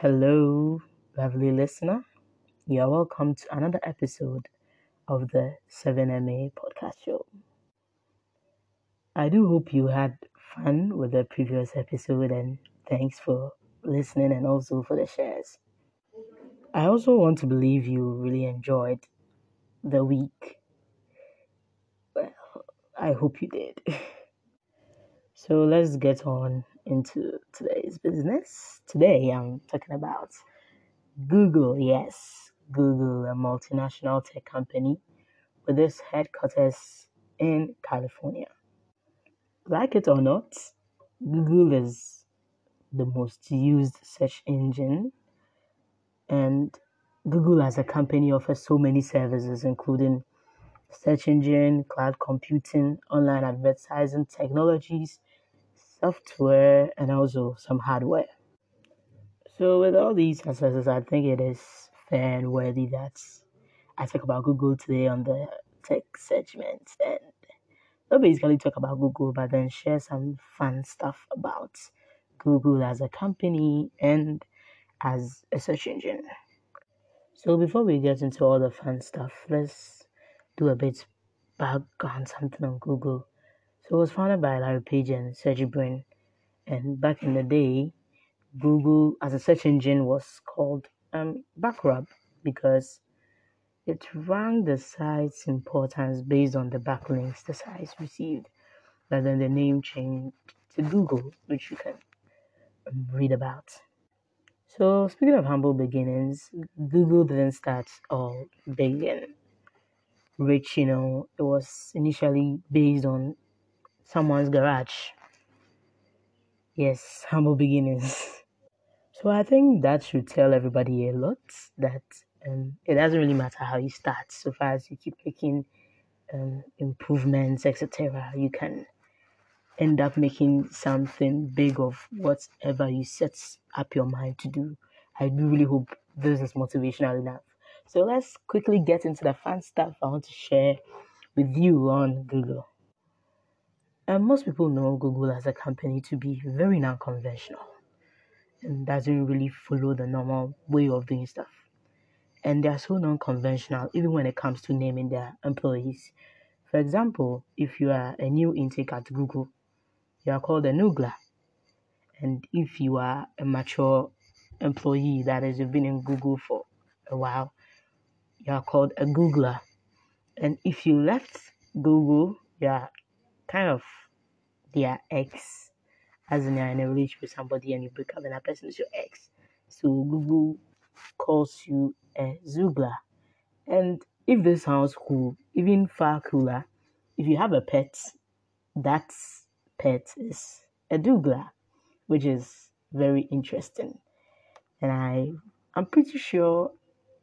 Hello, lovely listener. You are welcome to another episode of the 7MA podcast show. I do hope you had fun with the previous episode and thanks for listening and also for the shares. I also want to believe you really enjoyed the week. Well, I hope you did. so let's get on into today's business. Today I'm talking about Google. Yes, Google, a multinational tech company with its headquarters in California. Like it or not, Google is the most used search engine, and Google as a company offers so many services, including search engine, cloud computing, online advertising technologies, software, and also some hardware. So, with all these successes, I think it is fair and worthy that I talk about Google today on the tech segment and not basically talk about Google, but then share some fun stuff about Google as a company and as a search engine. So, before we get into all the fun stuff, let's do a bit background something on Google. So it was founded by Larry Page and Sergey Brin. And back in the day, Google as a search engine was called um, Backrub because it ranked the site's importance based on the backlinks the site received. But then the name changed to Google, which you can read about. So speaking of humble beginnings, Google didn't start all big and rich, you know. It was initially based on someone's garage. Yes, humble beginnings. So I think that should tell everybody a lot that um, it doesn't really matter how you start, so far as you keep making um, improvements, etc. You can end up making something big of whatever you set up your mind to do. I do really hope this is motivational enough. So let's quickly get into the fun stuff I want to share with you on Google. And most people know Google as a company to be very non conventional and doesn't really follow the normal way of doing stuff. And they are so non conventional, even when it comes to naming their employees. For example, if you are a new intake at Google, you are called a Noogler. And if you are a mature employee, that you've been in Google for a while, you are called a Googler. And if you left Google, you are kind of their ex, as in you're in a relationship with somebody and you break up and that person is your ex. So Google calls you a Xoogler. And if this sounds cool, even far cooler, if you have a pet, that pet is a Doogler, which is very interesting. And I I'm pretty sure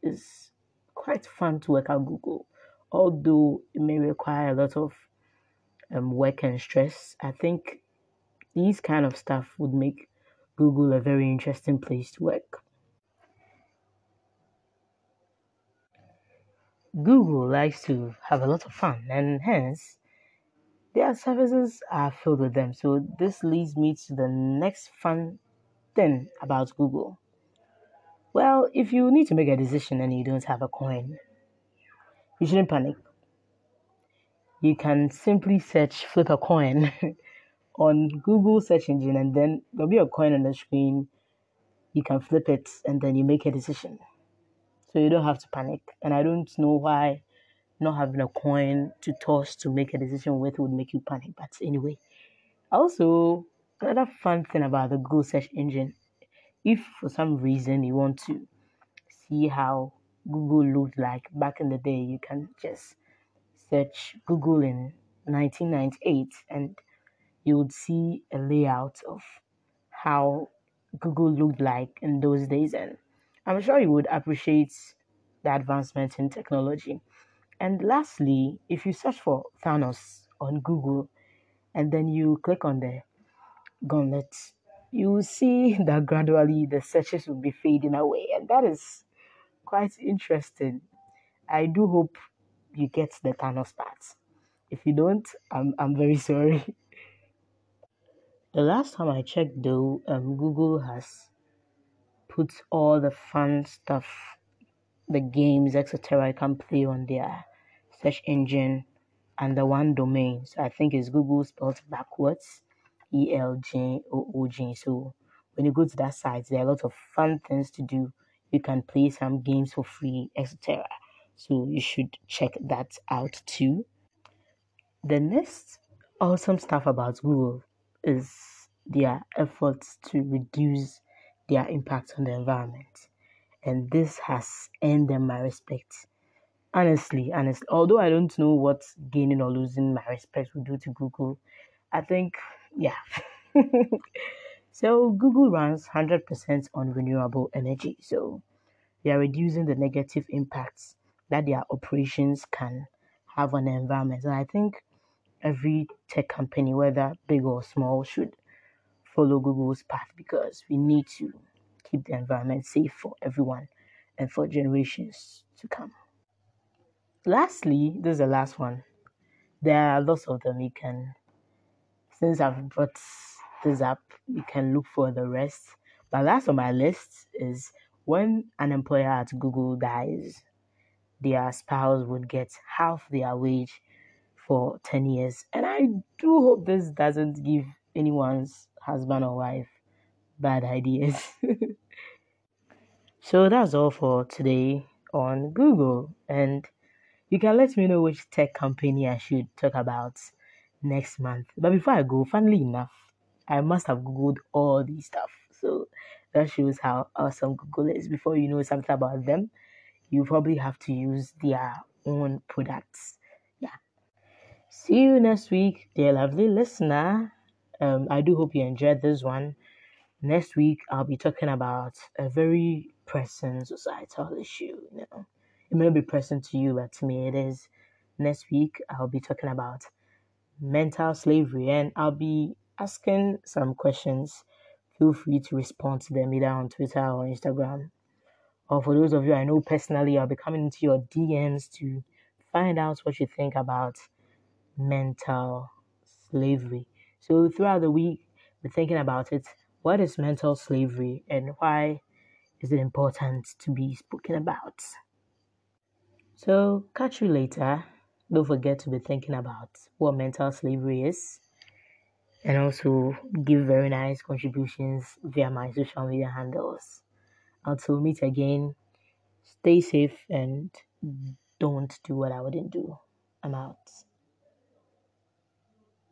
it's quite fun to work at Google, although it may require a lot of um, work and stress, I think these kind of stuff would make Google a very interesting place to work. Google likes to have a lot of fun, and hence their services are filled with them. So, this leads me to the next fun thing about Google. Well, if you need to make a decision and you don't have a coin, you shouldn't panic you can simply search flip a coin on Google search engine and then there'll be a coin on the screen. You can flip it and then you make a decision. So you don't have to panic. And I don't know why not having a coin to toss to make a decision with would make you panic. But anyway, also another fun thing about the Google search engine, if for some reason you want to see how Google looked like back in the day, you can just search Google in 1998 and you would see a layout of how Google looked like in those days. And I'm sure you would appreciate the advancement in technology. And lastly, if you search for Thanos on Google and then you click on the gauntlet, you will see that gradually the searches will be fading away. And that is quite interesting. I do hope you get the Thanos parts. If you don't, I'm, I'm very sorry. the last time I checked, though, um, Google has put all the fun stuff, the games, etc. I can play on their search engine under one domain. So I think it's Google spelled backwards, E L G O O G. So when you go to that site, there are a lot of fun things to do. You can play some games for free, etc. So you should check that out too. The next awesome stuff about Google is their efforts to reduce their impact on the environment. And this has earned them my respect. Honestly, honestly, although I don't know what gaining or losing my respect will do to Google, I think, yeah. so Google runs 100% on renewable energy. So they are reducing the negative impacts that their operations can have on the environment. And I think every tech company, whether big or small, should follow Google's path because we need to keep the environment safe for everyone and for generations to come. Lastly, this is the last one. There are lots of them. You can, since I've brought this up, you can look for the rest. But last on my list is when an employer at Google dies, their spouse would get half their wage for 10 years. And I do hope this doesn't give anyone's husband or wife bad ideas. so that's all for today on Google. And you can let me know which tech company I should talk about next month. But before I go, funnily enough, I must have Googled all these stuff. So that shows how awesome Google is. Before you know something about them, you probably have to use their own products. Yeah. See you next week, dear lovely listener. Um, I do hope you enjoyed this one. Next week, I'll be talking about a very pressing societal issue. You know, it may be pressing to you, but to me, it is. Next week, I'll be talking about mental slavery, and I'll be asking some questions. Feel free to respond to them either on Twitter or Instagram. Or for those of you I know personally, I'll be coming into your DMs to find out what you think about mental slavery. So throughout the week, be thinking about it. What is mental slavery and why is it important to be spoken about? So catch you later. Don't forget to be thinking about what mental slavery is and also give very nice contributions via my social media handles. Until we meet again, stay safe and don't do what I wouldn't do. I'm out.